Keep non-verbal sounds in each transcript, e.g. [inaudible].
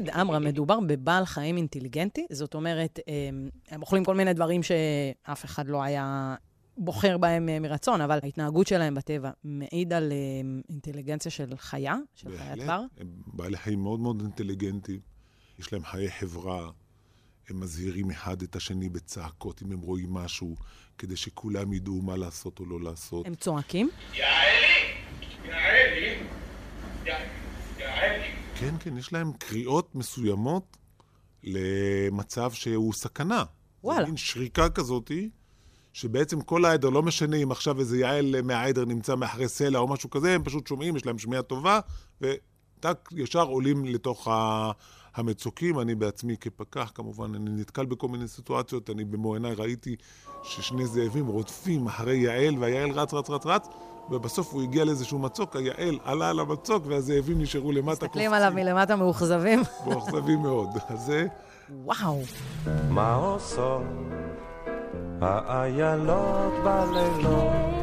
תגיד, עמרם, מדובר בבעל חיים אינטליגנטי? זאת אומרת, הם אוכלים כל מיני דברים שאף אחד לא היה בוחר בהם מרצון, אבל ההתנהגות שלהם בטבע מעיד על אינטליגנציה של חיה, של חיית בר? הם בעלי חיים מאוד מאוד אינטליגנטיים. יש להם חיי חברה, הם מזהירים אחד את השני בצעקות אם הם רואים משהו, כדי שכולם ידעו מה לעשות או לא לעשות. הם צועקים? יעלי! יעלי! יעלי! כן, כן, יש להם קריאות מסוימות למצב שהוא סכנה. וואלה. מין שריקה כזאתי, שבעצם כל העדר, לא משנה אם עכשיו איזה יעל מהעדר נמצא מאחורי סלע או משהו כזה, הם פשוט שומעים, יש להם שמיעה טובה, וטק, ישר עולים לתוך ה... המצוקים, אני בעצמי כפקח, כמובן, אני נתקל בכל מיני סיטואציות, אני במו עיניי ראיתי ששני זאבים רודפים אחרי יעל, והיעל רץ, רץ, רץ, רץ, ובסוף הוא הגיע לאיזשהו מצוק, היעל עלה על המצוק, והזאבים נשארו למטה. מסתכלים עליו מלמטה מאוכזבים. מאוכזבים מאוד. אז זה... וואו. מה עושות האיילות בלילות?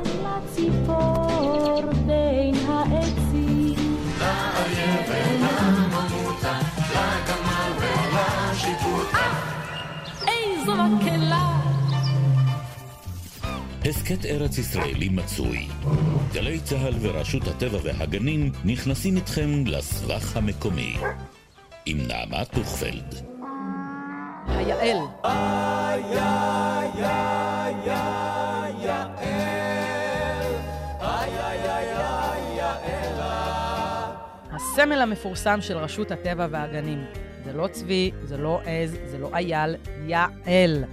הסכת ארץ ישראלי מצוי. גלי צה"ל ורשות הטבע והגנים נכנסים איתכם לסבך המקומי. עם נעמה טוכפלד. היעל. הסמל המפורסם של רשות הטבע והגנים. זה לא צבי, זה לא עז, זה לא אייל, יעל.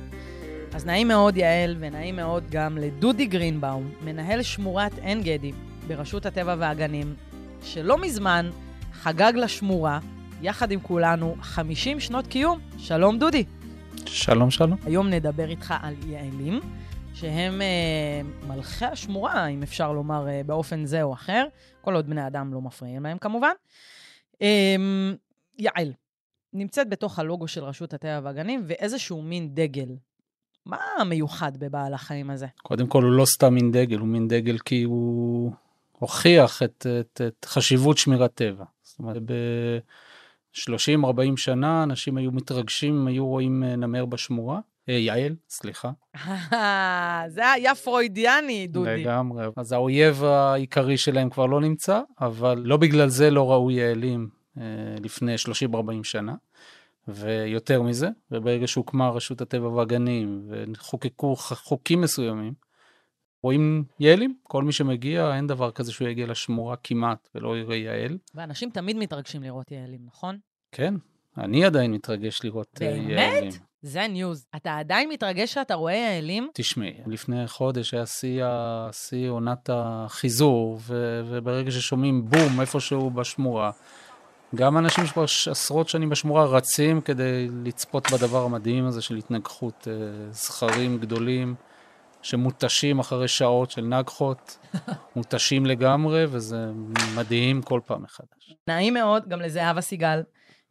אז נעים מאוד, יעל, ונעים מאוד גם לדודי גרינבאום, מנהל שמורת עין גדי ברשות הטבע והגנים, שלא מזמן חגג לשמורה, יחד עם כולנו, 50 שנות קיום. שלום, דודי. שלום, שלום. היום נדבר איתך על יעלים, שהם אה, מלכי השמורה, אם אפשר לומר אה, באופן זה או אחר, כל עוד בני אדם לא מפריעים להם כמובן. אה, יעל, נמצאת בתוך הלוגו של רשות הטבע והגנים, ואיזשהו מין דגל. מה המיוחד בבעל החיים הזה? קודם כל, הוא לא סתם מין דגל, הוא מין דגל כי הוא הוכיח את, את, את חשיבות שמירת טבע. זאת אומרת, ב-30-40 שנה אנשים היו מתרגשים, היו רואים נמר בשמורה. אה, יעל, סליחה. [laughs] זה היה פרוידיאני, דודי. לגמרי. אז האויב העיקרי שלהם כבר לא נמצא, אבל לא בגלל זה לא ראו יעלים אה, לפני 30-40 שנה. ויותר מזה, וברגע שהוקמה רשות הטבע והגנים וחוקקו חוקים מסוימים, רואים יעלים, כל מי שמגיע, אין דבר כזה שהוא יגיע לשמורה כמעט ולא יראה יעל. ואנשים תמיד מתרגשים לראות יעלים, נכון? כן, אני עדיין מתרגש לראות באמת? יעלים. באמת? זה ניוז. אתה עדיין מתרגש שאתה רואה יעלים? תשמעי, לפני חודש היה שיא, שיא עונת החיזור, ו, וברגע ששומעים בום איפשהו בשמורה, גם אנשים שכבר עשרות שנים בשמורה רצים כדי לצפות בדבר המדהים הזה של התנגחות זכרים גדולים שמותשים אחרי שעות של נגחות, [laughs] מותשים לגמרי, וזה מדהים כל פעם מחדש. נעים מאוד, גם לזהבה סיגל,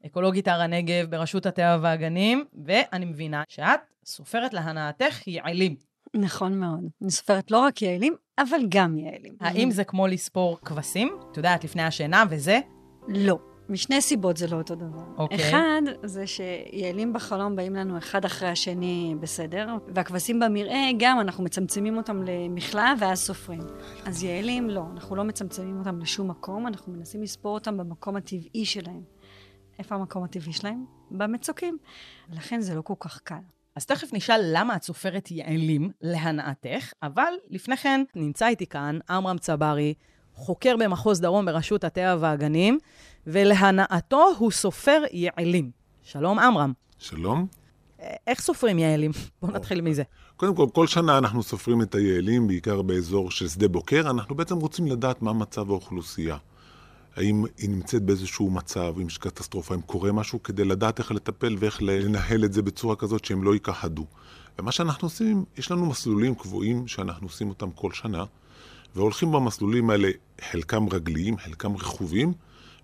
אקולוגית הר הנגב ברשות הטבע והגנים, ואני מבינה שאת סופרת להנאתך יעלים. נכון מאוד. אני סופרת לא רק יעלים, אבל גם יעלים. האם זה כמו לספור כבשים? את יודעת, לפני השינה וזה? לא. משני סיבות זה לא אותו דבר. אוקיי. אחד, זה שיעלים בחלום באים לנו אחד אחרי השני בסדר, והכבשים במרעה, גם אנחנו מצמצמים אותם למכלאה ואז סופרים. אז יעלים, לא, אנחנו לא מצמצמים אותם לשום מקום, אנחנו מנסים לספור אותם במקום הטבעי שלהם. איפה המקום הטבעי שלהם? במצוקים. לכן זה לא כל כך קל. אז תכף נשאל למה את סופרת יעלים להנאתך, אבל לפני כן נמצא איתי כאן עמרם צברי, חוקר במחוז דרום ברשות הטבע והגנים, ולהנאתו הוא סופר יעלים. שלום, עמרם. שלום. איך סופרים יעלים? בואו נתחיל מזה. קודם כל, כל שנה אנחנו סופרים את היעלים, בעיקר באזור של שדה בוקר. אנחנו בעצם רוצים לדעת מה מצב האוכלוסייה. האם היא נמצאת באיזשהו מצב, אם יש קטסטרופה, אם קורה משהו, כדי לדעת איך לטפל ואיך לנהל את זה בצורה כזאת שהם לא ייכחדו. ומה שאנחנו עושים, יש לנו מסלולים קבועים שאנחנו עושים אותם כל שנה, והולכים במסלולים האלה, חלקם רגליים, חלקם רכובים,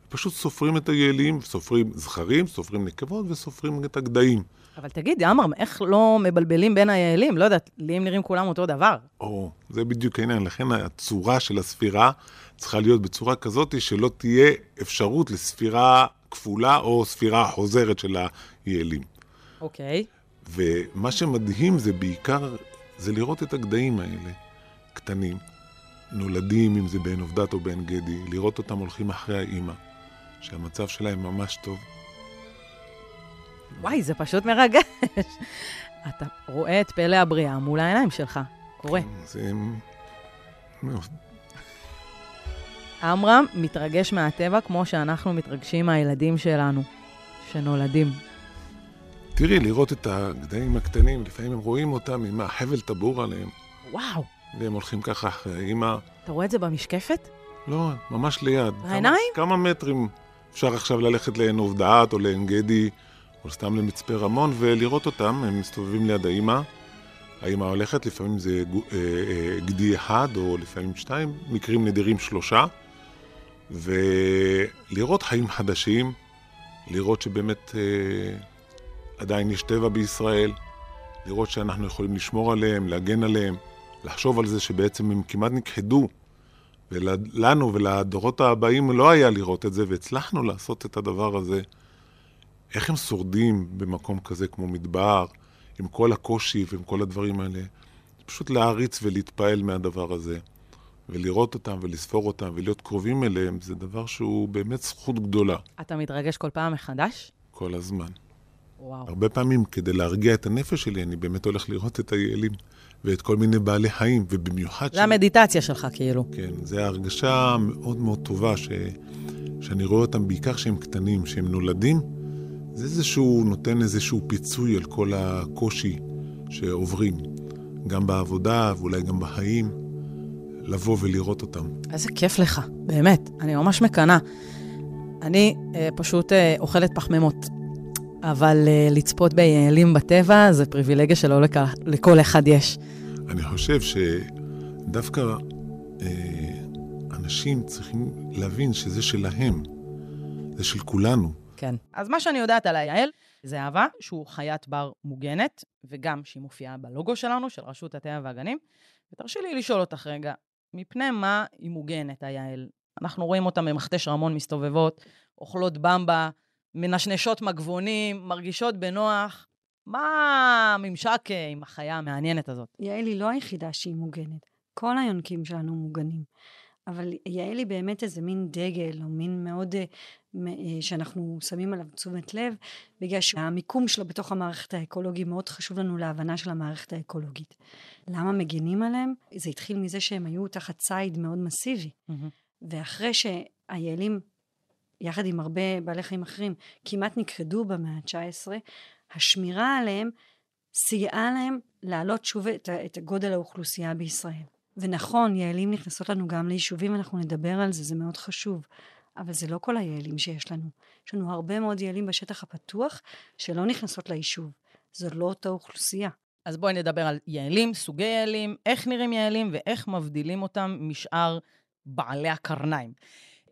ופשוט סופרים את היעלים, סופרים זכרים, סופרים נקבות וסופרים את הגדיים. אבל תגיד, עמרם, איך לא מבלבלים בין היעלים? לא יודעת, לי הם נראים כולם אותו דבר. או, זה בדיוק העניין. לכן הצורה של הספירה צריכה להיות בצורה כזאת שלא תהיה אפשרות לספירה כפולה או ספירה חוזרת של היעלים. אוקיי. ומה שמדהים זה בעיקר, זה לראות את הגדיים האלה, קטנים, נולדים, אם זה בעין עובדת או בעין גדי, לראות אותם הולכים אחרי האימא, שהמצב שלהם ממש טוב. וואי, זה פשוט מרגש. אתה רואה את פלא הבריאה מול העיניים שלך. קורה. זה מאוד עמרם מתרגש מהטבע כמו שאנחנו מתרגשים מהילדים שלנו, שנולדים. תראי, לראות את הגדיים הקטנים, לפעמים הם רואים אותם עם החבל טבור עליהם, וואו, והם הולכים ככה אחרי האמא. אתה רואה את זה במשקפת? לא, ממש ליד. כמה- בעיניים? כמה מטרים אפשר עכשיו ללכת לעין עובדעת או לעין גדי, או סתם למצפה רמון, ולראות אותם, הם מסתובבים ליד האמא. האמא הולכת, לפעמים זה אה, אה, גדי אחד, או לפעמים שתיים, מקרים נדירים שלושה. ולראות חיים חדשים, לראות שבאמת אה, עדיין יש טבע בישראל, לראות שאנחנו יכולים לשמור עליהם, להגן עליהם, לחשוב על זה שבעצם הם כמעט נכחדו, ולנו ולדורות הבאים לא היה לראות את זה, והצלחנו לעשות את הדבר הזה. איך הם שורדים במקום כזה כמו מדבר, עם כל הקושי ועם כל הדברים האלה? פשוט להעריץ ולהתפעל מהדבר הזה. ולראות אותם ולספור אותם ולהיות קרובים אליהם, זה דבר שהוא באמת זכות גדולה אתה מתרגש כל פעם מחדש? כל הזמן. וואו. הרבה פעמים, כדי להרגיע את הנפש שלי, אני באמת הולך לראות את היעלים ואת כל מיני בעלי חיים, ובמיוחד... זה המדיטציה שלך, כאילו. כן, זו הרגשה מאוד מאוד טובה, ש... שאני רואה אותם בעיקר כשהם קטנים, כשהם נולדים, זה איזשהו, נותן איזשהו פיצוי על כל הקושי שעוברים, גם בעבודה ואולי גם בחיים, לבוא ולראות אותם. איזה כיף לך, באמת, אני ממש מקנאה. אני אה, פשוט אה, אוכלת פחמימות, אבל אה, לצפות ביעלים בטבע זה פריבילגיה שלא לק... לכל אחד יש. אני חושב שדווקא אה, אנשים צריכים להבין שזה שלהם, זה של כולנו. כן. אז מה שאני יודעת על היעל, זה אהבה, שהוא חיית בר מוגנת, וגם שהיא מופיעה בלוגו שלנו, של רשות הטבע והגנים. ותרשי לי לשאול אותך רגע, מפני מה היא מוגנת, היעל? אנחנו רואים אותה ממכתש רמון מסתובבות, אוכלות במבה, מנשנשות מגבונים, מרגישות בנוח. מה הממשק אה, עם החיה המעניינת הזאת? יעל היא לא היחידה שהיא מוגנת. כל היונקים שלנו מוגנים. אבל יעל היא באמת איזה מין דגל, או מין מאוד, אה, אה, שאנחנו שמים עליו תשומת לב, בגלל שהמיקום שלו בתוך המערכת האקולוגית מאוד חשוב לנו להבנה של המערכת האקולוגית. למה מגינים עליהם? זה התחיל מזה שהם היו תחת ציד מאוד מסיבי. ואחרי שהיעלים, יחד עם הרבה בעלי חיים אחרים, כמעט נכחדו במאה ה-19, השמירה עליהם סייעה להם להעלות שוב את, את גודל האוכלוסייה בישראל. ונכון, יעלים נכנסות לנו גם ליישובים, אנחנו נדבר על זה, זה מאוד חשוב. אבל זה לא כל היעלים שיש לנו. יש לנו הרבה מאוד יעלים בשטח הפתוח שלא נכנסות ליישוב. זו לא אותה אוכלוסייה. אז בואי נדבר על יעלים, סוגי יעלים, איך נראים יעלים ואיך מבדילים אותם משאר בעלי הקרניים.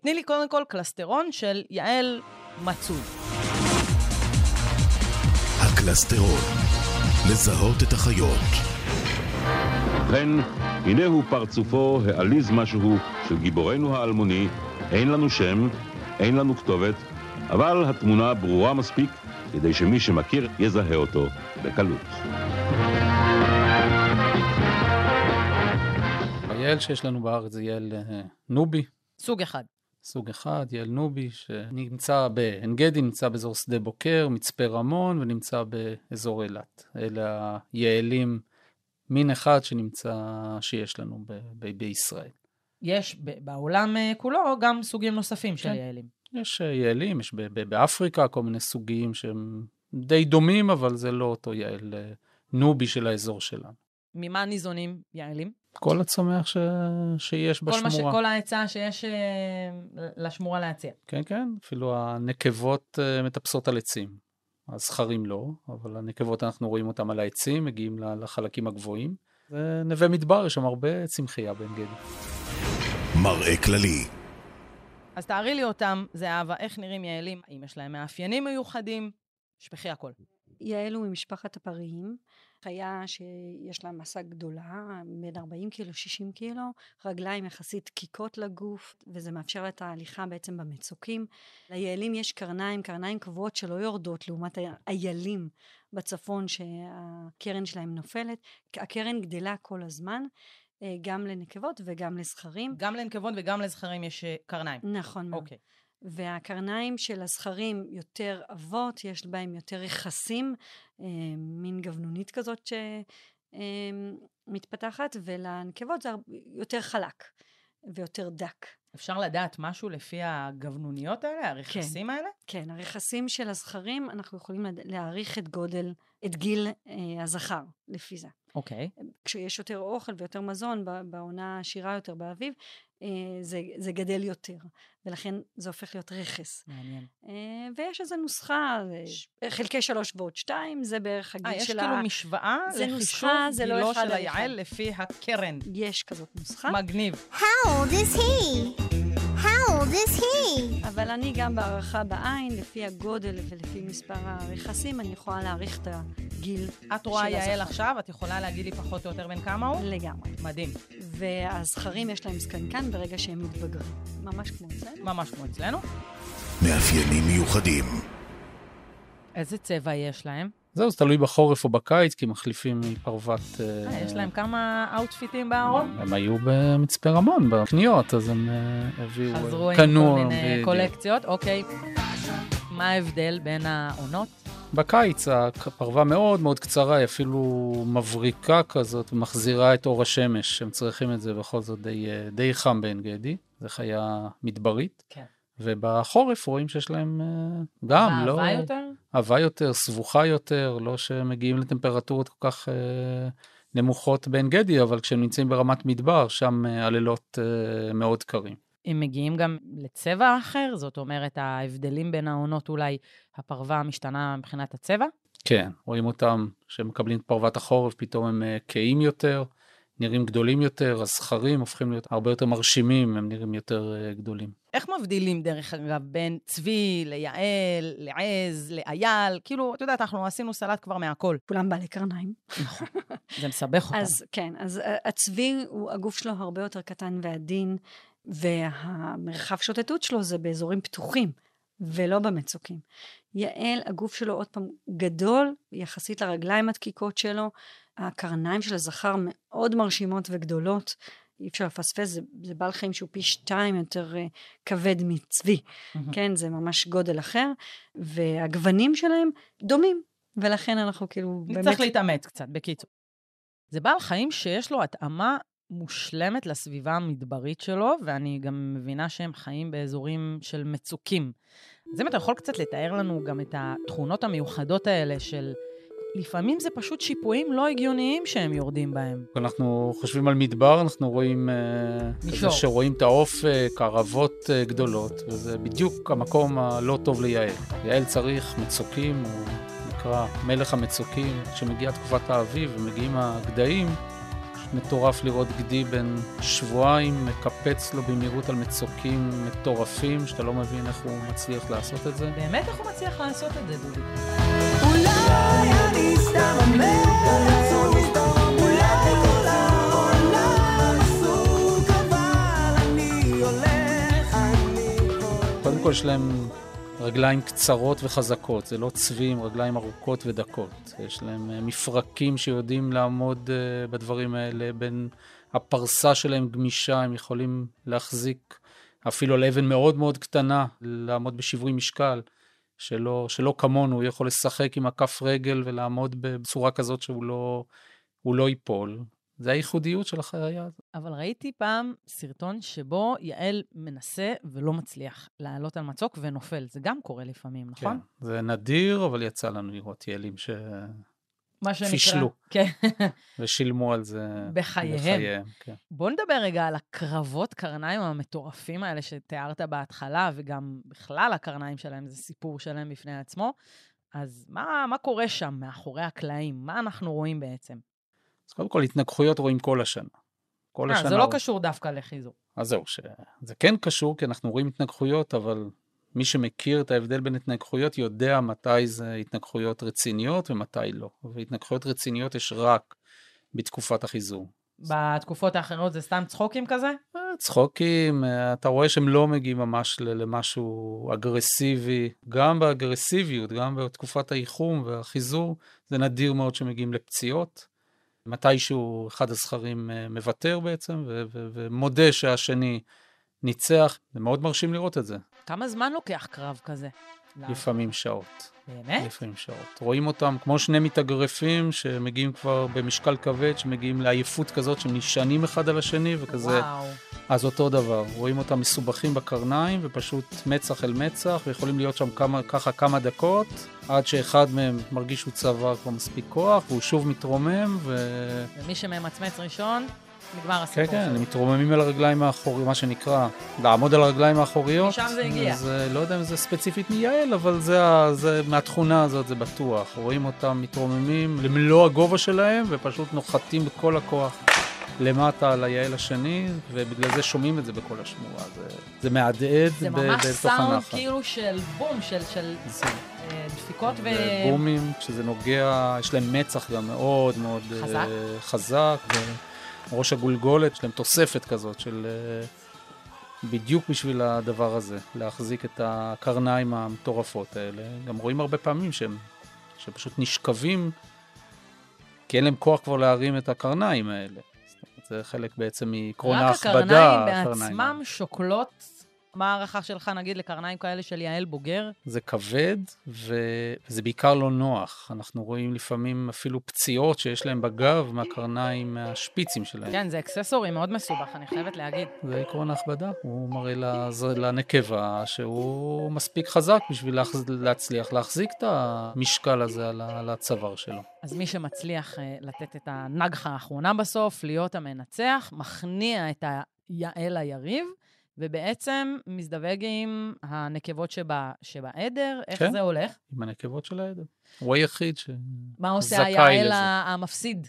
תני לי קודם כל קלסטרון של יעל מצוי. הקלסטרון. לזהות את החיות. ובכן, הנה הוא פרצופו העליז משהו של גיבורנו האלמוני, אין לנו שם, אין לנו כתובת, אבל התמונה ברורה מספיק כדי שמי שמכיר יזהה אותו בקלות. היעל שיש לנו בארץ זה יעל אה, נובי, סוג אחד. סוג אחד, יעל נובי, שנמצא בעין גדי, נמצא באזור שדה בוקר, מצפה רמון, ונמצא באזור אילת. אלה היעלים, מין אחד שנמצא, שיש לנו ב- ב- בישראל. יש ב- בעולם אה, כולו גם סוגים נוספים של כן. יעלים. יש אה, יעלים, יש ב- ב- באפריקה כל מיני סוגים שהם די דומים, אבל זה לא אותו יעל אה, נובי של האזור שלנו. ממה ניזונים יעלים? כל הצומח ש... שיש כל, בשמורה. מה ש... כל ההיצע שיש אה, לשמורה להציע. כן, כן, אפילו הנקבות אה, מטפסות על עצים. הזכרים לא, אבל הנקבות אנחנו רואים אותם על העצים, מגיעים ל- לחלקים הגבוהים. ונווה מדבר, יש שם הרבה צמחייה בעין גדי. מראה כללי. אז תארי לי אותם, זהבה, איך נראים יעלים, האם יש להם מאפיינים מיוחדים? שפכי הכל. יעל הוא ממשפחת הפריים, חיה שיש לה מסה גדולה, בין 40 קילו, 60 קילו, רגליים יחסית דקיקות לגוף, וזה מאפשר לה את ההליכה בעצם במצוקים. ליעלים יש קרניים, קרניים קבועות שלא יורדות, לעומת האיילים בצפון שהקרן שלהם נופלת. הקרן גדלה כל הזמן. אה, גם לנקבות וגם לזכרים. גם לנקבות וגם לזכרים יש אה, קרניים. נכון מאוד. אוקיי. והקרניים של הזכרים יותר עבות, יש בהם יותר רכסים, אה, מין גבנונית כזאת שמתפתחת, אה, ולנקבות זה יותר חלק ויותר דק. אפשר לדעת משהו לפי הגבנוניות האלה, הרכסים כן, האלה? כן, הרכסים של הזכרים, אנחנו יכולים להעריך את גודל, את גיל אה, הזכר, לפי זה. אוקיי. כשיש יותר אוכל ויותר מזון בעונה עשירה יותר באביב, זה, זה גדל יותר, ולכן זה הופך להיות רכס. מעניין. אה, ויש איזו נוסחה, אה, חלקי שלוש ועוד שתיים, זה בערך הגיל 아, של ה... יש כאילו משוואה לחישוב זה לא גילו אחד של על היעל. לפי הקרן. יש כזאת נוסחה. מגניב. How old is he? Old is he? אבל אני גם בהערכה בעין, לפי הגודל ולפי מספר הרכסים, אני יכולה להעריך את הגיל את רואה של יעל הזכר. עכשיו, את יכולה להגיד לי פחות או יותר בן כמה הוא? לגמרי. מדהים. והזכרים יש להם זקנקן ברגע שהם מתבגרים. ממש כמו אצלנו. ממש כמו אצלנו. מאפיינים מיוחדים. איזה צבע יש להם? זהו, זה תלוי בחורף או בקיץ, כי מחליפים מפרוות... אה, יש להם כמה אאוטפיטים בארון? הם היו במצפה רמון, בקניות, אז הם אה, הביאו... חזרו עם כל מיני. קולקציות, אוקיי. מה ההבדל בין העונות? בקיץ הפרווה מאוד מאוד קצרה, היא אפילו מבריקה כזאת, ומחזירה את אור השמש, הם צריכים את זה בכל זאת די, אה, די חם בעין גדי, זו חיה מדברית. כן. ובחורף רואים שיש להם אה, גם, לא... אהבה יותר? אהבה יותר, סבוכה יותר, לא שמגיעים לטמפרטורות כל כך אה, נמוכות בעין גדי, אבל כשהם נמצאים ברמת מדבר, שם אה, הלילות אה, מאוד קרים. הם מגיעים גם לצבע אחר? זאת אומרת, ההבדלים בין העונות אולי, הפרווה משתנה מבחינת הצבע? כן, רואים אותם שהם מקבלים את פרוות החורף, פתאום הם אה, כהים יותר, נראים גדולים יותר, הזכרים הופכים להיות הרבה יותר מרשימים, הם נראים יותר אה, גדולים. איך מבדילים, דרך אגב, בין צבי ליעל, לעז, לאייל? כאילו, את יודעת, אנחנו עשינו סלט כבר מהכל. כולם בעלי קרניים. נכון, [laughs] זה מסבך אותם. אז כן, אז אה, הצבי, הוא, הגוף שלו הרבה יותר קטן ועדין, והמרחב שוטטות שלו זה באזורים פתוחים, ולא במצוקים. יעל, הגוף שלו עוד פעם גדול, יחסית לרגליים הדקיקות שלו, הקרניים של הזכר מאוד מרשימות וגדולות, אי אפשר לפספס, זה, זה בעל חיים שהוא פי שתיים יותר uh, כבד מצבי, כן, זה ממש גודל אחר, והגוונים שלהם דומים, ולכן אנחנו כאילו באמת... צריך להתאמץ קצת, בקיצור. זה בעל חיים שיש לו התאמה מושלמת לסביבה המדברית שלו, ואני גם מבינה שהם חיים באזורים של מצוקים. אז אם אתה יכול קצת לתאר לנו גם את התכונות המיוחדות האלה של... לפעמים זה פשוט שיפועים לא הגיוניים שהם יורדים בהם. אנחנו חושבים על מדבר, אנחנו רואים... אה, מישור. שרואים את האופק, ערבות אה, גדולות, וזה בדיוק המקום הלא טוב ליעל. יעל צריך מצוקים, הוא נקרא מלך המצוקים. כשמגיעה תקופת האביב ומגיעים הגדיים, מטורף לראות גדי בן שבועיים מקפץ לו במהירות על מצוקים מטורפים, שאתה לא מבין איך הוא מצליח לעשות את זה. באמת איך הוא מצליח לעשות את זה, דודי? יש להם רגליים קצרות וחזקות, זה לא צבי עם רגליים ארוכות ודקות. יש להם אה, מפרקים שיודעים לעמוד אה, בדברים האלה, בין הפרסה שלהם גמישה, הם יכולים להחזיק אפילו על אבן מאוד מאוד קטנה, לעמוד בשיווי משקל. שלא, שלא כמונו, הוא יכול לשחק עם הכף רגל ולעמוד בצורה כזאת שהוא לא, לא ייפול. זה הייחודיות של החיה הזאת. אבל ראיתי פעם סרטון שבו יעל מנסה ולא מצליח לעלות על מצוק ונופל. זה גם קורה לפעמים, נכון? כן, זה נדיר, אבל יצא לנו לראות יעלים ש... מה שנקרא. פישלו. כן. [laughs] ושילמו על זה בחייהם. בחייהם כן. בוא נדבר רגע על הקרבות קרניים המטורפים האלה שתיארת בהתחלה, וגם בכלל הקרניים שלהם, זה סיפור שלם בפני עצמו. אז מה, מה קורה שם מאחורי הקלעים? מה אנחנו רואים בעצם? אז קודם כל, התנגחויות רואים כל השנה. כל 아, השנה. זה לא הוא... קשור דווקא לחיזור. אז זהו, שזה כן קשור, כי אנחנו רואים התנגחויות, אבל מי שמכיר את ההבדל בין התנגחויות יודע מתי זה התנגחויות רציניות ומתי לא. והתנגחויות רציניות יש רק בתקופת החיזור. בתקופות האחרות זה סתם צחוקים כזה? צחוקים, אה, אתה רואה שהם לא מגיעים ממש למשהו אגרסיבי, גם באגרסיביות, גם בתקופת האיחום והחיזור, זה נדיר מאוד שמגיעים לפציעות. מתישהו אחד הזכרים אה, מוותר בעצם, ומודה שהשני ניצח, זה מאוד מרשים לראות את זה. כמה זמן לוקח קרב כזה? לפעמים שעות. באמת? לפעמים שעות. רואים אותם כמו שני מתאגרפים שמגיעים כבר במשקל כבד, שמגיעים לעייפות כזאת, שהם נשענים אחד על השני וכזה. וואו. אז אותו דבר, רואים אותם מסובכים בקרניים ופשוט מצח אל מצח, ויכולים להיות שם כמה, ככה כמה דקות, עד שאחד מהם מרגיש שהוא צבר כבר מספיק כוח, והוא שוב מתרומם, ו... ומי שממצמץ ראשון, נגמר כן, הסיפור כן, שלו. הם מתרוממים על הרגליים האחוריות, מה שנקרא, לעמוד על הרגליים האחוריות. משם זה הגיע. אז אה, לא יודע אם זה ספציפית מיעל, אבל זה, זה מהתכונה הזאת, זה בטוח. רואים אותם מתרוממים למלוא הגובה שלהם, ופשוט נוחתים בכל הכוח למטה על היעל השני, ובגלל זה שומעים את זה בכל השמורה. זה, זה מהדהד זה ב- ממש בתוך סאונד הנחל. כאילו של בום, של, של אה, דפיקות ו... בומים, כשזה נוגע, יש להם מצח גם מאוד מאוד אה, חזק? חזק, וראש הגולגולת, יש להם תוספת כזאת של... אה, בדיוק בשביל הדבר הזה, להחזיק את הקרניים המטורפות האלה. גם רואים הרבה פעמים שהם, שפשוט נשכבים, כי אין להם כוח כבר להרים את הקרניים האלה. זה חלק בעצם מעקרון רק ההכבדה. הקרניים הקרניים בעצמם שוקלות, מה ההערכה שלך נגיד לקרניים כאלה של יעל בוגר? זה כבד, וזה בעיקר לא נוח. אנחנו רואים לפעמים אפילו פציעות שיש להם בגב מהקרניים, מהשפיצים שלהם. כן, זה אקססורי מאוד מסובך, אני חייבת להגיד. זה עקרון ההכבדה, הוא מראה לז- לנקבה שהוא מספיק חזק בשביל. להצליח להחזיק את המשקל הזה על ה- על הצוואר שלו. אז מי שמצליח אה, לתת את הנגחה האחרונה בסוף, להיות המנצח, מכניע את היעל היריב, ובעצם מזדווג עם הנקבות שבה, שבעדר. איך כן. זה הולך? עם הנקבות של העדר. הוא היחיד שזכאי מה עושה היעל לזה. המפסיד?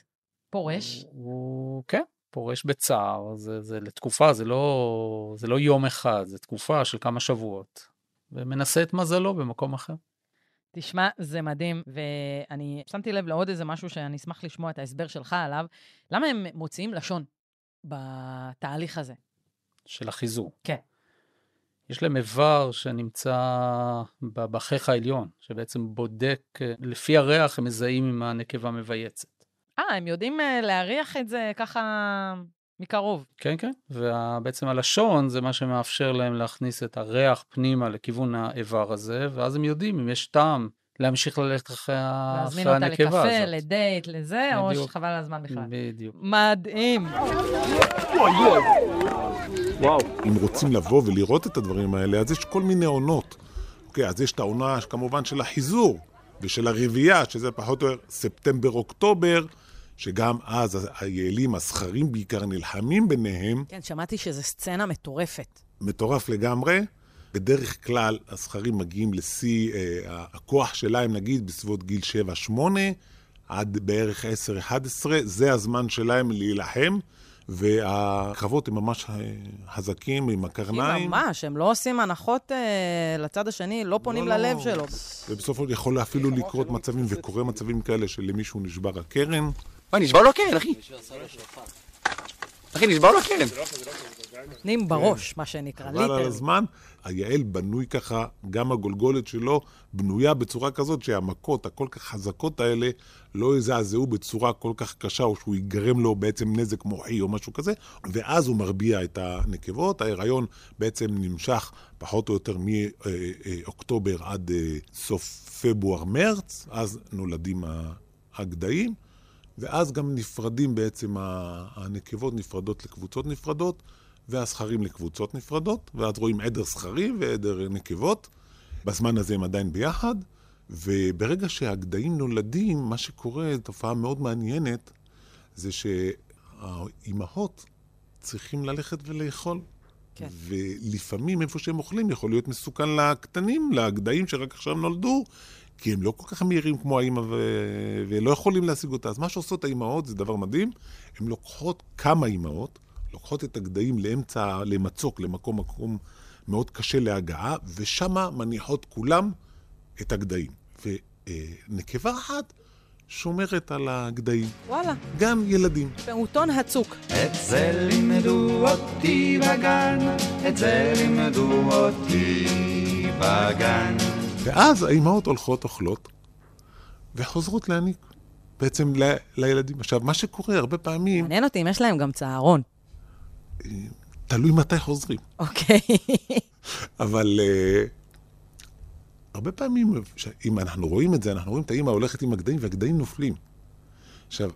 פורש? הוא, כן, פורש בצער, זה, זה לתקופה, זה לא, זה לא יום אחד, זה תקופה של כמה שבועות. ומנסה את מזלו במקום אחר. תשמע, זה מדהים, ואני שמתי לב לעוד איזה משהו שאני אשמח לשמוע את ההסבר שלך עליו. למה הם מוציאים לשון בתהליך הזה? של החיזור. כן. יש להם איבר שנמצא ב- בחך העליון, שבעצם בודק, לפי הריח הם מזהים אם הנקבה מבייצת. אה, הם יודעים אה, להריח את זה ככה מקרוב. כן, כן. ובעצם הלשון זה מה שמאפשר להם להכניס את הריח פנימה לכיוון האיבר הזה, ואז הם יודעים אם יש טעם להמשיך ללכת אחרי, ה- להזמין אחרי אותה הנקבה לקפה, הזאת. לדייט, לזה, או בדיוק. שחבל על הזמן בכלל. בדיוק. מדהים. וואו. אם רוצים לבוא ולראות את הדברים האלה, אז יש כל מיני עונות. אוקיי, אז יש את העונה כמובן של החיזור ושל הרביעייה, שזה פחות או יותר ספטמבר-אוקטובר, שגם אז היעלים, הזכרים בעיקר, נלחמים ביניהם. כן, שמעתי שזו סצנה מטורפת. מטורף לגמרי. בדרך כלל הזכרים מגיעים לשיא אה, הכוח שלהם, נגיד, בסביבות גיל 7-8, עד בערך 10-11, זה הזמן שלהם להילחם, והקרבות הם ממש אה, חזקים עם כי הקרניים. ממש, הם לא עושים הנחות אה, לצד השני, לא פונים לא, לא. ללב שלו. ובסוף עוד יכול אפילו לקרות מצבים, וקורה מצבים כאלה שלמישהו נשבר הקרן. מה, נשבר לו הקרן, אחי? אחי, נשבר לו הקרן. נותנים בראש, מה שנקרא, חבל על ליטר. הזמן. היעל בנוי ככה, גם הגולגולת שלו בנויה בצורה כזאת שהמכות הכל כך חזקות האלה לא יזעזעו בצורה כל כך קשה, או שהוא ייגרם לו בעצם נזק מוחי או משהו כזה, ואז הוא מרביע את הנקבות. ההיריון בעצם נמשך פחות או יותר מאוקטובר עד אה, סוף פברואר-מרץ, אז נולדים הגדיים. ואז גם נפרדים בעצם, הנקבות נפרדות לקבוצות נפרדות, והזכרים לקבוצות נפרדות, ואז רואים עדר זכרים ועדר נקבות. בזמן הזה הם עדיין ביחד, וברגע שהגדיים נולדים, מה שקורה, תופעה מאוד מעניינת, זה שהאימהות צריכים ללכת ולאכול. כן. ולפעמים איפה שהם אוכלים יכול להיות מסוכן לקטנים, לגדיים שרק עכשיו נולדו, כי הם לא כל כך מהירים כמו האימא ו... ולא יכולים להשיג אותה. אז מה שעושות האימהות זה דבר מדהים, הן לוקחות כמה אימהות, לוקחות את הגדיים לאמצע, למצוק, למקום מקום מאוד קשה להגעה, ושמה מניחות כולם את הגדיים. ונקבה אחת שומרת על הגדיים. וואלה. גם ילדים. פעוטון הצוק. את זה לימדו אותי בגן, את זה לימדו אותי בגן. ואז האימהות הולכות אוכלות, וחוזרות להעניק בעצם ל- לילדים. עכשיו, מה שקורה הרבה פעמים, מעניין אותי אם יש להם גם צהרון. תלוי מתי חוזרים. אוקיי. [laughs] אבל uh, הרבה פעמים, אם אנחנו רואים את זה, אנחנו רואים את האימא הולכת עם הגדיים והגדיים נופלים. עכשיו,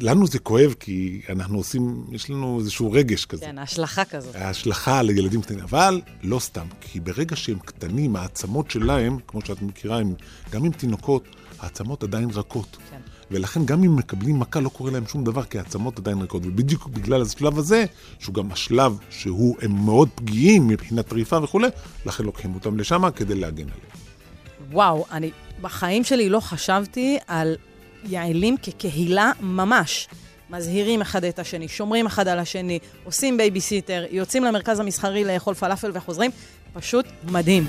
לנו זה כואב כי אנחנו עושים, יש לנו איזשהו רגש כזה. כן, השלכה כזאת. ההשלכה על ילדים קטנים, אבל לא סתם, כי ברגע שהם קטנים, העצמות שלהם, כמו שאת מכירה, הם, גם עם תינוקות, העצמות עדיין רכות. כן. ולכן גם אם מקבלים מכה, לא קורה להם שום דבר, כי העצמות עדיין ריקות. ובדיוק בגלל השלב הזה, שהוא גם השלב שהוא, הם מאוד פגיעים מבחינת טריפה וכולי, לכן לוקחים אותם לשם כדי להגן עליהם. וואו, אני בחיים שלי לא חשבתי על יעלים כקהילה ממש. מזהירים אחד את השני, שומרים אחד על השני, עושים בייביסיטר, יוצאים למרכז המסחרי לאכול פלאפל וחוזרים. פשוט מדהים.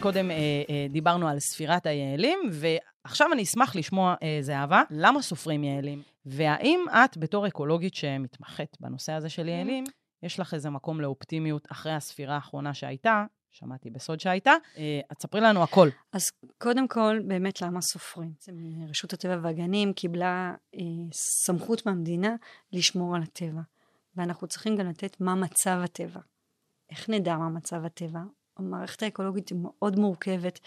קודם אה, אה, דיברנו על ספירת היעלים, ועכשיו אני אשמח לשמוע, אה, זהבה, למה סופרים יעלים? והאם את, בתור אקולוגית שמתמחת בנושא הזה של יעלים, יש לך איזה מקום לאופטימיות אחרי הספירה האחרונה שהייתה, שמעתי בסוד שהייתה, אה, אז ספרי לנו הכל. אז קודם כל, באמת למה סופרים? רשות הטבע והגנים קיבלה אה, סמכות מהמדינה לשמור על הטבע, ואנחנו צריכים גם לתת מה מצב הטבע. איך נדע מה מצב הטבע? המערכת האקולוגית היא מאוד מורכבת,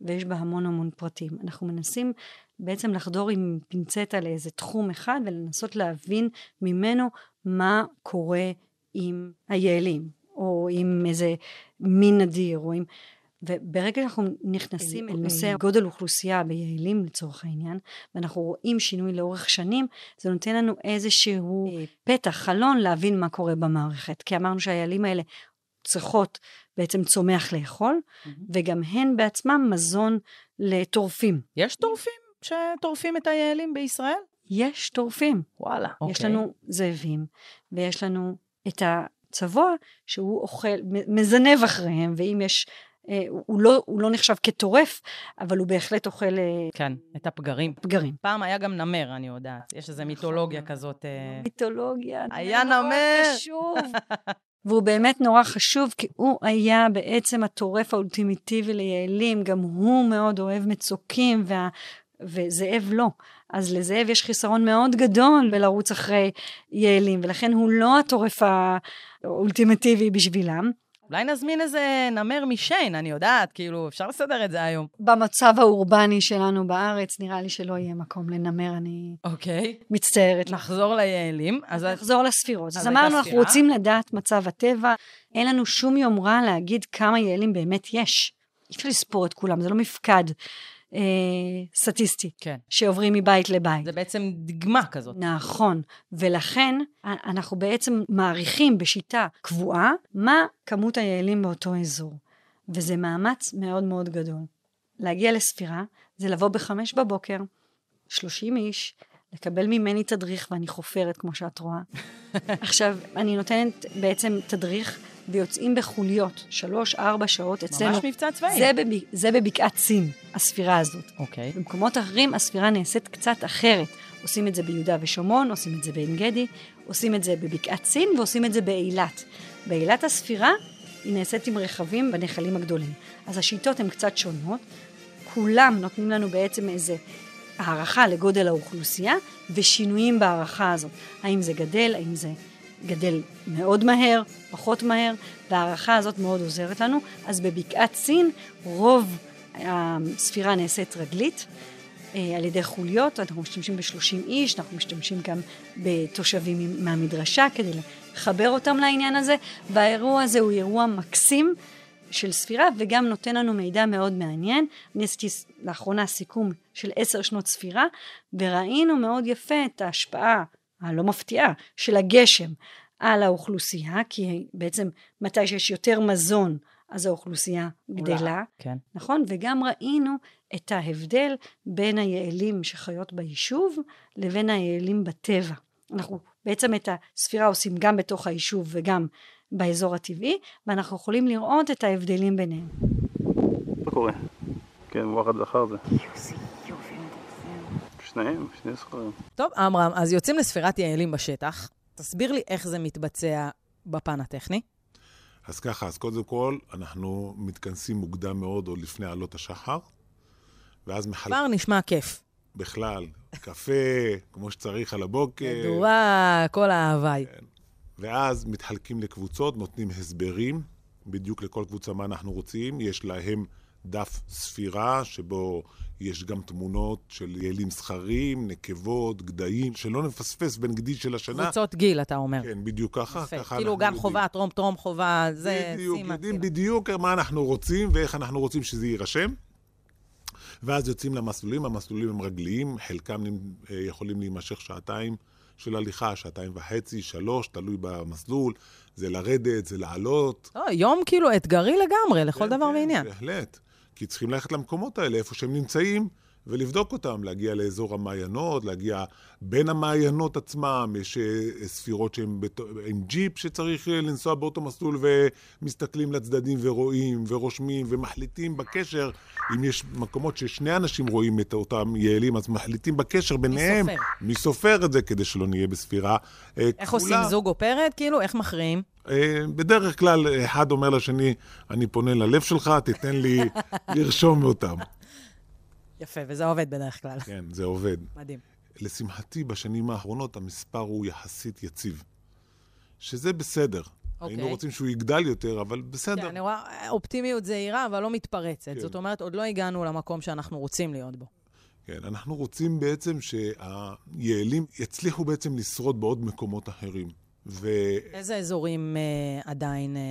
ויש בה המון המון פרטים. אנחנו מנסים בעצם לחדור עם פינצטה לאיזה תחום אחד, ולנסות להבין ממנו מה קורה עם היעלים, או עם איזה מין נדיר, או עם... וברגע שאנחנו נכנסים אל נושא גודל אוכלוסייה ביעלים לצורך העניין, ואנחנו רואים שינוי לאורך שנים, זה נותן לנו איזשהו אה, פתח, חלון להבין מה קורה במערכת. כי אמרנו שהיעלים האלה צריכות בעצם צומח לאכול, וגם הן בעצמם מזון לטורפים. יש טורפים שטורפים את היעלים בישראל? יש טורפים. וואלה, יש אוקיי. לנו זאבים, ויש לנו את הצבוע שהוא אוכל, מזנב אחריהם, ואם יש, אה, הוא, לא, הוא לא נחשב כטורף, אבל הוא בהחלט אוכל אה, כן, את הפגרים. פגרים. פעם היה גם נמר, אני יודעת. יש איזו מיתולוגיה כזאת. אה, מיתולוגיה. היה נמר. חשוב. [laughs] והוא באמת נורא חשוב, כי הוא היה בעצם הטורף האולטימיטיבי ליעלים, גם הוא מאוד אוהב מצוקים, וה... וזאב לא. אז לזאב יש חיסרון מאוד גדול בלרוץ אחרי יעלים, ולכן הוא לא הטורף האולטימטיבי בשבילם. אולי נזמין איזה נמר משיין, אני יודעת, כאילו, אפשר לסדר את זה היום. במצב האורבני שלנו בארץ, נראה לי שלא יהיה מקום לנמר, אני אוקיי. מצטערת. נחזור ליעלים. אז נחזור לספירות. אז אז אמרנו, אנחנו. רוצים לדעת מצב הטבע, אין לנו שום יומרה להגיד כמה יעלים באמת יש. אי אפשר לספור את כולם, זה לא מפקד אה, סטטיסטי, כן. שעוברים מבית לבית. זה בעצם דגמה כזאת. נכון, ולכן אנחנו בעצם מעריכים בשיטה קבועה מה כמות היעלים באותו אזור. וזה מאמץ מאוד מאוד גדול. להגיע לספירה זה לבוא בחמש בבוקר, 30 איש, לקבל ממני תדריך, ואני חופרת, כמו שאת רואה. [laughs] עכשיו, אני נותנת בעצם תדריך, ויוצאים בחוליות, שלוש, ארבע שעות אצלנו. ממש מבצע צבאי. זה, בב... זה בבקעת סין, הספירה הזאת. אוקיי. במקומות אחרים הספירה נעשית קצת אחרת. עושים את זה ביהודה ושומרון, עושים את זה בעין גדי, עושים את זה בבקעת סין ועושים את זה באילת. באילת הספירה היא נעשית עם רכבים בנחלים הגדולים. אז השיטות הן קצת שונות. כולם נותנים לנו בעצם איזה הערכה לגודל האוכלוסייה ושינויים בהערכה הזאת. האם זה גדל, האם זה גדל מאוד מהר, פחות מהר, וההערכה הזאת מאוד עוזרת לנו. אז בבקעת סין רוב הספירה נעשית רגלית. אה, על ידי חוליות, אנחנו משתמשים ב-30 איש, אנחנו משתמשים גם בתושבים מהמדרשה כדי לחבר אותם לעניין הזה, והאירוע הזה הוא אירוע מקסים של ספירה וגם נותן לנו מידע מאוד מעניין. אני עשיתי לאחרונה סיכום של עשר שנות ספירה, וראינו מאוד יפה את ההשפעה הלא מפתיעה של הגשם על האוכלוסייה, כי בעצם מתי שיש יותר מזון אז האוכלוסייה גדלה, כן. נכון? וגם ראינו את ההבדל בין היעלים שחיות ביישוב לבין היעלים בטבע. אנחנו בעצם את הספירה עושים גם בתוך היישוב וגם באזור הטבעי, ואנחנו יכולים לראות את ההבדלים ביניהם. מה קורה? כן, וואחד זכר זה. שניהם, שני זכרים. טוב, עמרם, אז יוצאים לספירת יעלים בשטח. תסביר לי איך זה מתבצע בפן הטכני. אז ככה, אז קודם כל, אנחנו מתכנסים מוקדם מאוד או לפני עלות השחר, ואז מחלקים... כבר נשמע כיף. בכלל, קפה, כמו שצריך על הבוקר. מדורה, כל ההוואי. כן. ואז מתחלקים לקבוצות, נותנים הסברים בדיוק לכל קבוצה מה אנחנו רוצים. יש להם דף ספירה, שבו יש גם תמונות של יעלים זכרים, נקבות, גדיים, שלא נפספס בין גדי של השנה. קבוצות גיל, אתה אומר. כן, בדיוק ככה. יפה, ככה כאילו גן יודעים. חובה, טרום טרום חובה, זה בדיוק, סימה, יודעים סימה. בדיוק מה אנחנו רוצים ואיך אנחנו רוצים שזה יירשם. ואז יוצאים למסלולים, המסלולים הם רגליים, חלקם אה, יכולים להימשך שעתיים של הליכה, שעתיים וחצי, שלוש, תלוי במסלול. זה לרדת, זה לעלות. לא, יום כאילו אתגרי לגמרי, לכל כן, דבר כן, ועניין. בהחלט. כי צריכים ללכת למקומות האלה, איפה שהם נמצאים, ולבדוק אותם, להגיע לאזור המעיינות, להגיע בין המעיינות עצמם, יש אה, ספירות שהן בת... עם ג'יפ שצריך אה, לנסוע באותו מסלול ומסתכלים לצדדים ורואים ורושמים ומחליטים בקשר. אם יש מקומות ששני אנשים רואים את אותם יעלים, אז מחליטים בקשר ביניהם. סופר? מי סופר את זה כדי שלא נהיה בספירה אה, איך כפולה. עושים זוג או פרד? כאילו, איך מכריעים? אה, בדרך כלל, אחד אומר לשני, אני פונה ללב שלך, תיתן לי [laughs] לרשום אותם. יפה, וזה עובד בדרך כלל. כן, זה עובד. מדהים. לשמחתי, בשנים האחרונות המספר הוא יחסית יציב. שזה בסדר. אוקיי. היינו רוצים שהוא יגדל יותר, אבל בסדר. כן, אני רואה אופטימיות זהירה, אבל לא מתפרצת. כן. זאת אומרת, עוד לא הגענו למקום שאנחנו רוצים להיות בו. כן, אנחנו רוצים בעצם שהיעלים יצליחו בעצם לשרוד בעוד מקומות אחרים. ו... איזה אזורים אה, עדיין אה,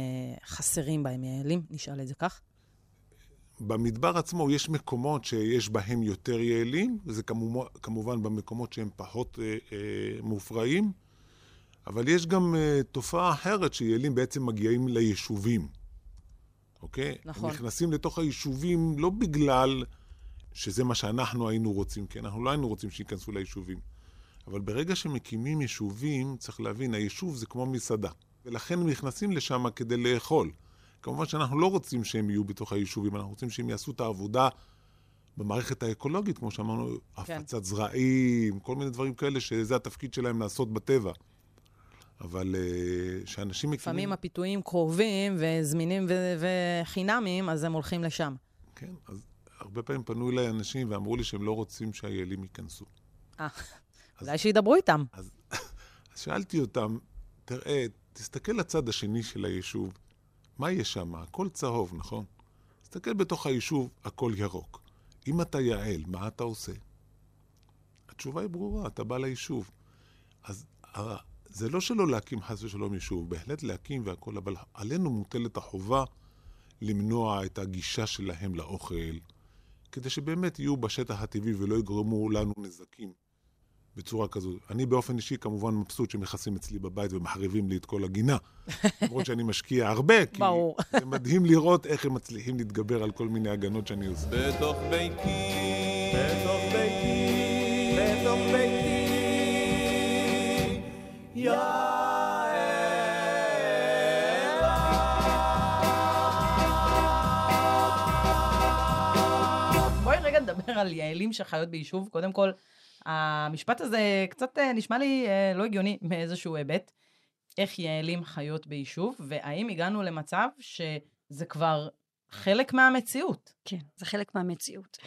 חסרים בהם יעלים? נשאל את זה כך. במדבר עצמו יש מקומות שיש בהם יותר יעלים, וזה כמובן, כמובן במקומות שהם פחות אה, אה, מופרעים, אבל יש גם אה, תופעה אחרת שיעלים בעצם מגיעים ליישובים, אוקיי? נכון. הם נכנסים לתוך היישובים לא בגלל שזה מה שאנחנו היינו רוצים, כי אנחנו לא היינו רוצים שייכנסו ליישובים. אבל ברגע שמקימים יישובים, צריך להבין, היישוב זה כמו מסעדה. ולכן הם נכנסים לשם כדי לאכול. כמובן שאנחנו לא רוצים שהם יהיו בתוך היישובים, אנחנו רוצים שהם יעשו את העבודה במערכת האקולוגית, כמו שאמרנו, כן. הפצת זרעים, כל מיני דברים כאלה, שזה התפקיד שלהם לעשות בטבע. אבל uh, שאנשים מקימים... לפעמים הפיתויים קרובים וזמינים ו- וחינמים, אז הם הולכים לשם. כן, אז הרבה פעמים פנו אליי אנשים ואמרו לי שהם לא רוצים שהיעלים ייכנסו. אה, אולי שידברו איתם. אז שאלתי אותם, תראה, תסתכל לצד השני של היישוב, מה יש שם? הכל צהוב, נכון? תסתכל בתוך היישוב, הכל ירוק. אם אתה יעל, מה אתה עושה? התשובה היא ברורה, אתה בא ליישוב. אז ה- זה לא שלא להקים חס ושלום יישוב, בהחלט להקים והכל, אבל עלינו מוטלת החובה למנוע את הגישה שלהם לאוכל, כדי שבאמת יהיו בשטח הטבעי ולא יגרמו לנו נזקים בצורה כזו. אני באופן אישי כמובן מבסוט שמכסים אצלי בבית ומחריבים לי את כל הגינה. [laughs] למרות שאני משקיע הרבה, כי ברור. זה מדהים לראות איך הם מצליחים להתגבר על כל מיני הגנות שאני עושה. בתוך ביתי, בתוך ביתי, בתוך ביתי, בואי רגע נדבר על יעלים שחיות ביישוב. קודם כל, המשפט הזה קצת אה, נשמע לי אה, לא הגיוני מאיזשהו היבט. איך יעלים חיות ביישוב, והאם הגענו למצב שזה כבר חלק מהמציאות? כן, זה חלק מהמציאות.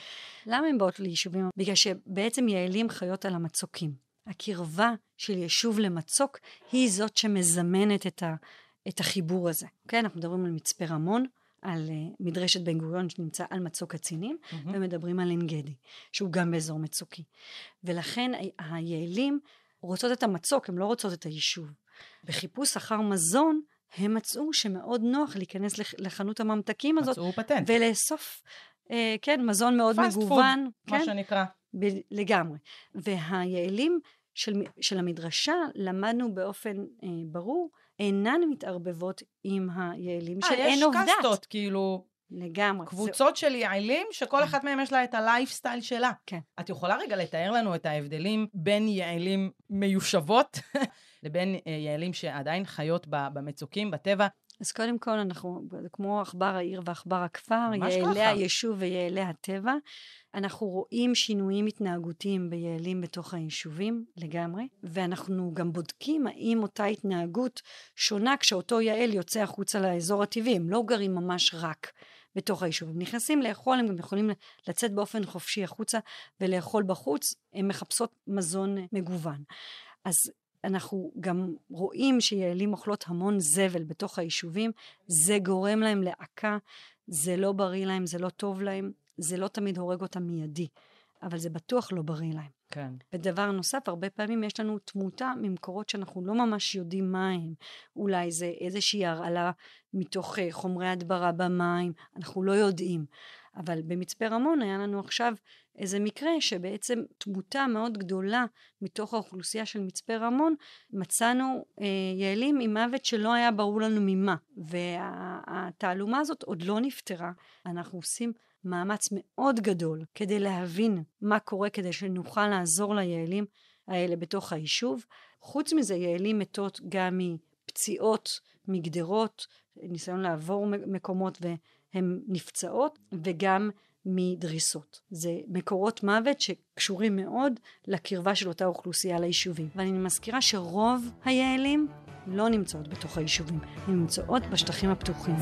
למה הן באות ליישובים? בגלל שבעצם יעלים חיות על המצוקים. הקרבה של יישוב למצוק היא זאת שמזמנת את, ה, את החיבור הזה. כן, אנחנו מדברים על מצפה רמון, על uh, מדרשת בן גוריון שנמצא על מצוק קצינים, Mhm. ומדברים על עין גדי, שהוא גם באזור מצוקי. ולכן היעלים רוצות את המצוק, הן לא רוצות את היישוב. בחיפוש אחר מזון, הם מצאו שמאוד נוח להיכנס לח- לחנות הממתקים הזאת, מצאו פטנט. ולאסוף, אה, כן, מזון מאוד Fast מגוון. מה כן, שנקרא. ב- לגמרי. והיעלים של, של המדרשה, למדנו באופן אה, ברור, אינן מתערבבות עם היעלים של אה, יש אין עובדת. קסטות, כאילו, לגמרי. קבוצות של יעלים, שכל אחת מהן יש לה את הלייפסטייל שלה. כן. את יכולה רגע לתאר לנו את ההבדלים בין יעלים מיושבות [laughs] לבין אה, יעלים שעדיין חיות במצוקים, בטבע? אז קודם כל, אנחנו, כמו עכבר העיר ועכבר הכפר, יעלי. היישוב ויעלי הטבע. אנחנו רואים שינויים התנהגותיים ביעלים בתוך היישובים לגמרי, ואנחנו גם בודקים האם אותה התנהגות שונה כשאותו יעל יוצא החוצה לאזור הטבעי. הם לא גרים ממש רק בתוך היישוב. הם נכנסים לאכול, הם גם יכולים לצאת באופן חופשי החוצה ולאכול בחוץ. הן מחפשות מזון מגוון. אז אנחנו גם רואים שיעלים אוכלות המון זבל בתוך היישובים, זה גורם להם לעקה, זה לא בריא להם, זה לא טוב להם, זה לא תמיד הורג אותם מיידי, אבל זה בטוח לא בריא להם. כן. ודבר נוסף, הרבה פעמים יש לנו תמותה ממקורות שאנחנו לא ממש יודעים מה הם. אולי זה איזושהי הרעלה מתוך אה, חומרי הדברה במים, אנחנו לא יודעים. אבל במצפה רמון היה לנו עכשיו איזה מקרה שבעצם תמותה מאוד גדולה מתוך האוכלוסייה של מצפה רמון, מצאנו אה, יעלים עם מוות שלא היה ברור לנו ממה. והתעלומה הזאת עוד לא נפתרה. אנחנו עושים מאמץ מאוד גדול כדי להבין מה קורה, כדי שנוכל לעזור ליעלים האלה בתוך היישוב. חוץ מזה, יעלים מתות גם מפציעות, מגדרות, ניסיון לעבור מקומות והן נפצעות, וגם מדריסות. זה מקורות מוות שקשורים מאוד לקרבה של אותה אוכלוסייה ליישובים. ואני מזכירה שרוב היעלים לא נמצאות בתוך היישובים, הן נמצאות בשטחים הפתוחים.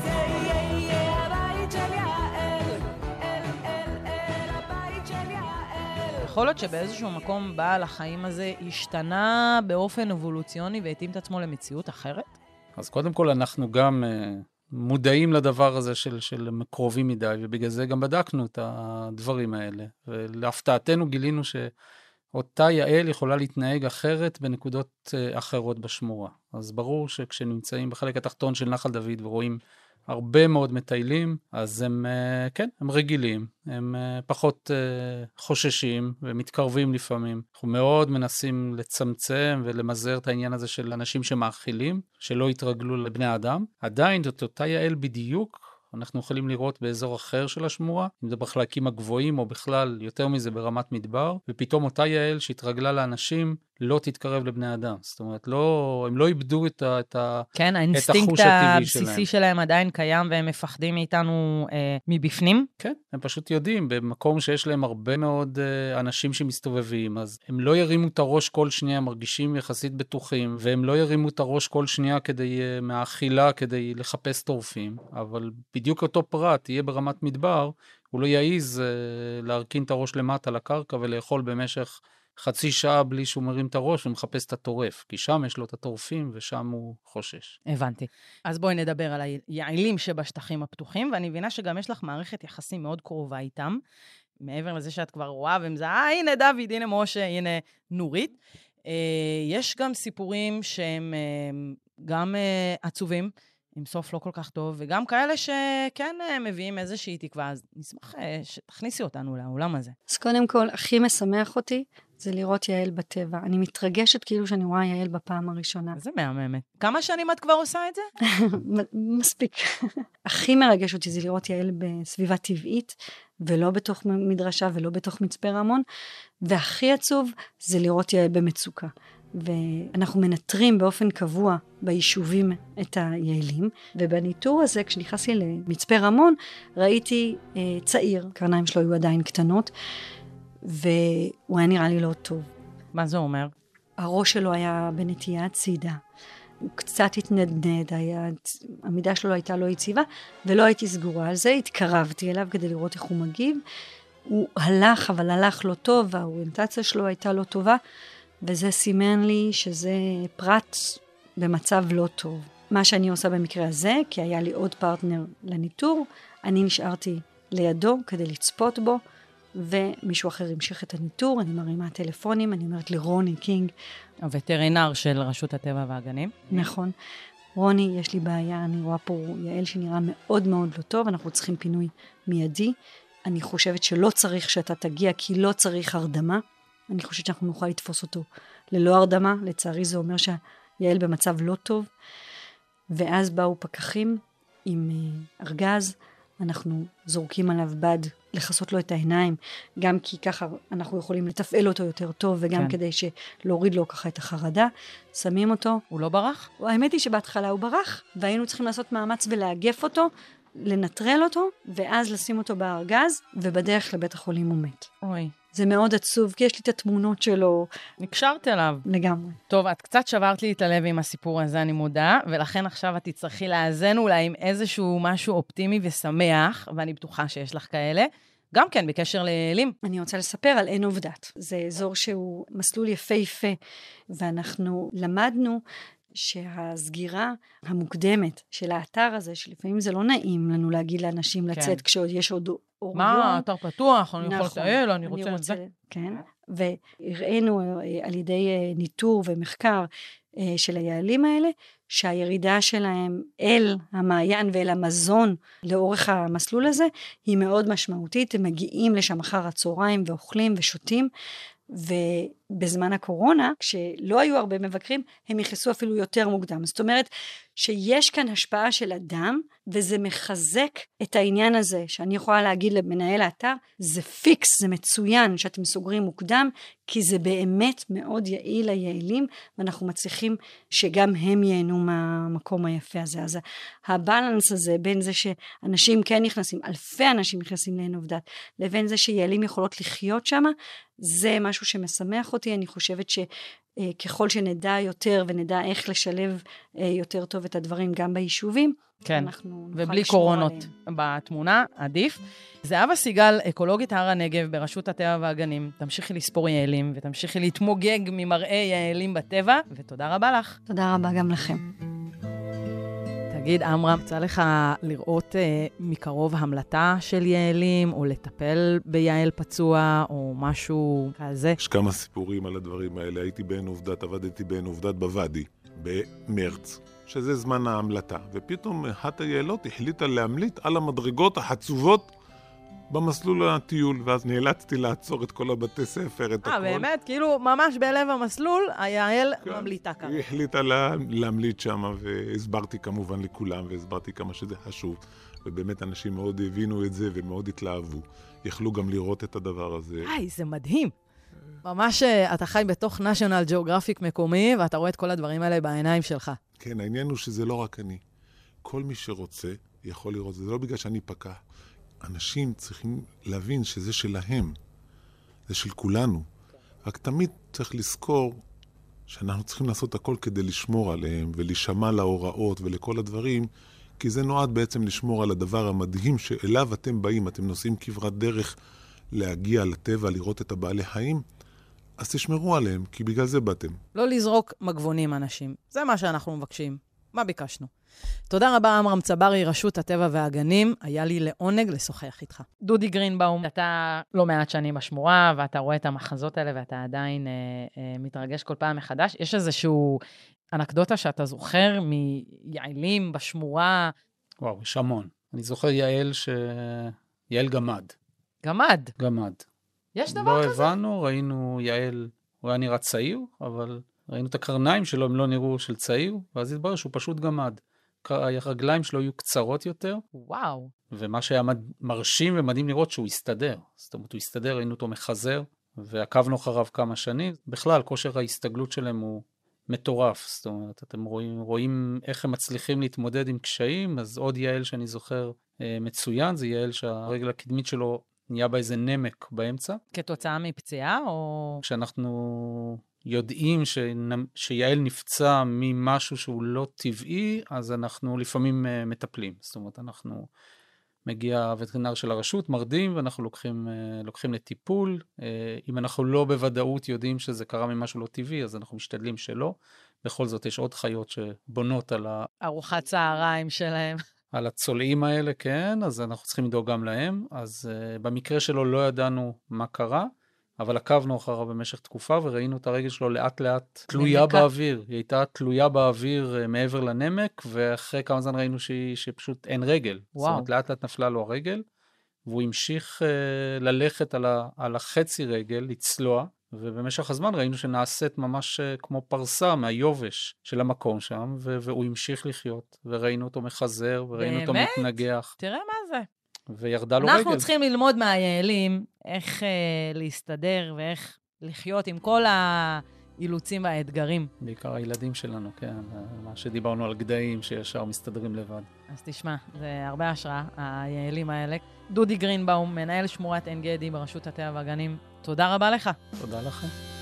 יכול להיות שבאיזשהו מקום בעל החיים הזה השתנה באופן אבולוציוני והתאים את עצמו למציאות אחרת? אז קודם כל, אנחנו גם uh, מודעים לדבר הזה של, של קרובים מדי, ובגלל זה גם בדקנו את הדברים האלה. ולהפתעתנו גילינו שאותה יעל יכולה להתנהג אחרת בנקודות uh, אחרות בשמורה. אז ברור שכשנמצאים בחלק התחתון של נחל דוד ורואים הרבה מאוד מטיילים, אז הם, אה, כן, הם רגילים, הם אה, פחות אה, חוששים ומתקרבים לפעמים. אנחנו מאוד מנסים לצמצם ולמזער את העניין הזה של אנשים שמאכילים, שלא יתרגלו לבני אדם. עדיין זאת אותה יעל בדיוק. אנחנו יכולים לראות באזור אחר של השמורה, אם זה בחלקים הגבוהים או בכלל, יותר מזה ברמת מדבר, ופתאום אותה יעל שהתרגלה לאנשים, לא תתקרב לבני אדם. זאת אומרת, לא, הם לא איבדו את, ה, את, ה, כן, את האינסטינקט החוש הטבעי הבסיסי שלהם. שלהם עדיין קיים והם מפחדים מאיתנו אה, מבפנים? כן, הם פשוט יודעים, במקום שיש להם הרבה מאוד אה, אנשים שמסתובבים, אז הם לא ירימו את הראש כל שנייה, מרגישים יחסית בטוחים, והם לא ירימו את הראש כל שנייה כדי, אה, מהאכילה כדי לחפש טורפים, אבל בדיוק אותו פרט יהיה ברמת מדבר, הוא לא יעז אה, להרכין את הראש למטה לקרקע ולאכול במשך חצי שעה בלי שהוא מרים את הראש ומחפש את הטורף, כי שם יש לו את הטורפים ושם הוא חושש. הבנתי. אז בואי נדבר על היעילים שבשטחים הפתוחים, ואני מבינה שגם יש לך מערכת יחסים מאוד קרובה איתם, מעבר לזה שאת כבר רואה ומזהה, אה, הנה דוד, הנה משה, הנה נורית. אה, יש גם סיפורים שהם אה, גם אה, עצובים. עם סוף לא כל כך טוב, וגם כאלה שכן אה, מביאים איזושהי תקווה, אז נשמח אה, שתכניסי אותנו לעולם הזה. אז קודם כל, הכי משמח אותי זה לראות יעל בטבע. אני מתרגשת כאילו שאני רואה יעל בפעם הראשונה. איזה מהממת. כמה שנים את כבר עושה את זה? [laughs] מספיק. [laughs] הכי מרגש אותי זה לראות יעל בסביבה טבעית, ולא בתוך מדרשה ולא בתוך מצפה רמון, והכי עצוב זה לראות יעל במצוקה. ואנחנו מנטרים באופן קבוע ביישובים את היעלים, ובניטור הזה, כשנכנסתי למצפה רמון, ראיתי אה, צעיר, קרניים שלו היו עדיין קטנות, והוא היה נראה לי לא טוב. מה זה אומר? הראש שלו היה בנטייה הצידה. הוא קצת התנדנד, היה, המידה שלו הייתה לא יציבה, ולא הייתי סגורה על זה, התקרבתי אליו כדי לראות איך הוא מגיב. הוא הלך, אבל הלך לא טוב, והאוריינטציה שלו הייתה לא טובה. וזה סימן לי שזה פרט במצב לא טוב. מה שאני עושה במקרה הזה, כי היה לי עוד פרטנר לניטור, אני נשארתי לידו כדי לצפות בו, ומישהו אחר המשיך את הניטור, אני מרימה טלפונים, אני אומרת לרוני קינג. הווטרינר של רשות הטבע והגנים. נכון. רוני, יש לי בעיה, אני רואה פה יעל שנראה מאוד מאוד לא טוב, אנחנו צריכים פינוי מיידי. אני חושבת שלא צריך שאתה תגיע, כי לא צריך הרדמה. אני חושבת שאנחנו נוכל לתפוס אותו ללא הרדמה, לצערי זה אומר שיעל במצב לא טוב. ואז באו פקחים עם ארגז, אנחנו זורקים עליו בד לכסות לו את העיניים, גם כי ככה אנחנו יכולים לתפעל אותו יותר טוב, וגם כן. כדי להוריד לו ככה את החרדה. שמים אותו. הוא לא ברח? האמת היא שבהתחלה הוא ברח, והיינו צריכים לעשות מאמץ ולאגף אותו, לנטרל אותו, ואז לשים אותו בארגז, ובדרך לבית החולים הוא מת. אוי. זה מאוד עצוב, כי יש לי את התמונות שלו. נקשרת אליו. לגמרי. טוב, את קצת שברת לי את הלב עם הסיפור הזה, אני מודה, ולכן עכשיו את תצטרכי לאזן אולי עם איזשהו משהו אופטימי ושמח, ואני בטוחה שיש לך כאלה. גם כן, בקשר לאלים. אני רוצה לספר על עין עובדת. זה אזור שהוא מסלול יפהפה, ואנחנו למדנו שהסגירה המוקדמת של האתר הזה, שלפעמים זה לא נעים לנו להגיד לאנשים כן. לצאת כשעוד יש עוד אור מה. האתר פתוח, אני יכול נכון. לטייל, אני רוצה את זה. כן, והראינו אה, על ידי אה, ניטור ומחקר אה, של היעלים האלה, שהירידה שלהם אל המעיין ואל המזון לאורך המסלול הזה היא מאוד משמעותית, הם מגיעים לשם אחר הצהריים ואוכלים ושותים, ובזמן הקורונה, כשלא היו הרבה מבקרים, הם נכנסו אפילו יותר מוקדם. זאת אומרת שיש כאן השפעה של אדם, וזה מחזק את העניין הזה, שאני יכולה להגיד למנהל האתר, זה פיקס, זה מצוין שאתם סוגרים מוקדם, כי זה באמת מאוד יעיל ליעילים, ואנחנו מצליחים שגם הם ייהנו מהמקום היפה הזה. אז הבלנס הזה בין זה שאנשים כן נכנסים, אלפי אנשים נכנסים לעין עובדת, לבין זה שיעילים יכולות לחיות שם, זה משהו שמשמח אותי, אני חושבת שככל שנדע יותר ונדע איך לשלב אה, יותר טוב את הדברים גם ביישובים, כן, אנחנו נוכל ובלי לשמור קורונות עליהם. בתמונה, עדיף. זהבה סיגל, אקולוגית הר הנגב ברשות הטבע והגנים, תמשיכי לספור יעלים ותמשיכי להתמוגג ממראה יעלים בטבע, ותודה רבה לך. תודה רבה גם לכם. תגיד, עמרם, יצא לך לראות אה, מקרוב המלטה של יעלים, או לטפל ביעל פצוע, או משהו כזה? יש כמה סיפורים על הדברים האלה. הייתי בעין עובדת, עבדתי בעין עובדת בוואדי, במרץ, שזה זמן ההמלטה, ופתאום אחת היעלות החליטה להמליט על המדרגות החצובות במסלול הטיול, ואז נאלצתי לעצור את כל הבתי ספר, את אה, הכל. באמת? כאילו, ממש בלב המסלול, היעל ממליטה כאן. היא החליטה לה, להמליט שם, והסברתי כמובן לכולם, והסברתי כמה שזה חשוב. ובאמת אנשים מאוד הבינו את זה ומאוד התלהבו. יכלו גם לראות את הדבר הזה. היי, זה מדהים. ממש אה, אתה חי בתוך national geographic מקומי, ואתה רואה את כל הדברים האלה בעיניים שלך. כן, העניין הוא שזה לא רק אני. כל מי שרוצה יכול לראות. זה לא בגלל שאני פקח. אנשים צריכים להבין שזה שלהם. זה של כולנו. רק תמיד צריך לזכור שאנחנו צריכים לעשות הכל כדי לשמור עליהם ולהישמע להוראות ולכל הדברים, כי זה נועד בעצם לשמור על הדבר המדהים שאליו אתם באים. אתם נוסעים כברת דרך להגיע לטבע, לראות את הבעלי חיים, אז תשמרו עליהם, כי בגלל זה באתם. לא לזרוק מגבונים, אנשים. זה מה שאנחנו מבקשים. מה ביקשנו? תודה רבה, עמרם צברי, רשות הטבע והגנים. היה לי לעונג לשוחח איתך. דודי גרינבאום, אתה לא מעט שנים בשמורה, ואתה רואה את המחזות האלה, ואתה עדיין אה, אה, מתרגש כל פעם מחדש. יש איזשהו אנקדוטה שאתה זוכר מיעלים בשמורה? וואו, יש המון. אני זוכר יעל ש... יעל גמד. גמד? גמד. יש דבר לא כזה? הבנו, ראינו יעל, הוא היה נראה צעיר, אבל ראינו את הקרניים שלו, הם לא נראו של צעיר, ואז התברר שהוא פשוט גמד. הרגליים שלו היו קצרות יותר. וואו. ומה שהיה. מרשים ומדהים לראות שהוא הסתדר. זאת אומרת, הוא הסתדר, ראינו אותו מחזר, ועקבנו אחריו כמה שנים. בכלל, כושר ההסתגלות שלהם הוא מטורף. זאת אומרת, אתם רואים, רואים איך הם מצליחים להתמודד עם קשיים, אז עוד יעל שאני זוכר אה, מצוין, זה יעל שהרגל הקדמית שלו נהיה בה איזה נמק באמצע. כתוצאה מפציעה, או... כשאנחנו יודעים שנ... שיעל נפצע ממשהו שהוא לא טבעי, אז אנחנו לפעמים uh, מטפלים. זאת אומרת, אנחנו... מגיע הווטרינר של הרשות, מרדים, ואנחנו לוקחים, uh, לוקחים לטיפול. Uh, אם אנחנו לא בוודאות יודעים שזה קרה ממשהו לא טבעי, אז אנחנו משתדלים שלא. בכל זאת, יש עוד חיות שבונות על ה... ארוחת צהריים שלהם. [laughs] על הצולעים האלה, כן, אז אנחנו צריכים לדאוג גם להם. אז uh, במקרה שלו לא ידענו מה קרה, אבל עקבנו אחריו במשך תקופה וראינו את הרגל שלו לאט לאט תלויה נמקה. באוויר. היא הייתה תלויה באוויר uh, מעבר לנמק, ואחרי כמה זמן ראינו שהיא, שפשוט אין רגל. וואו. זאת אומרת, לאט לאט נפלה לו הרגל, והוא המשיך uh, ללכת על, ה, על החצי רגל, לצלוע. ובמשך הזמן ראינו שנעשית ממש uh, כמו פרסה מהיובש של המקום שם, ו- והוא המשיך לחיות, וראינו אותו מחזר, וראינו אותו באמת? מתנגח. תראה מה זה. וירדה לו רגל. אנחנו צריכים ללמוד מהיעלים איך אה, להסתדר ואיך לחיות עם כל האילוצים והאתגרים. בעיקר הילדים שלנו, כן, מה שדיברנו על גדיים שישר מסתדרים לבד. אז תשמע, זה הרבה השראה, היעלים האלה. דודי גרינבאום, מנהל שמורת עין גדי ברשות הטבע והגנים, תודה רבה לך. תודה לכם.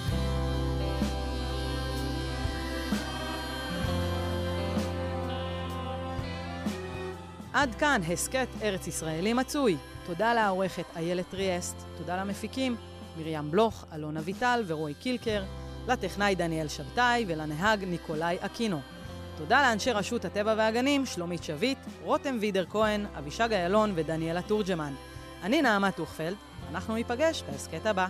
עד כאן הסכת ארץ ישראלי מצוי. תודה לעורכת איילת טריאסט, תודה למפיקים מרים בלוך, אלון אביטל ורועי קילקר, לטכנאי דניאל שבתאי ולנהג ניקולאי אקינו. תודה לאנשי רשות הטבע והגנים, שלומית שביט, רותם וידר כהן, אבישג איילון ודניאלה תורג'מן. אני נעמה טוכפלד, אנחנו ניפגש בהסכת הבא.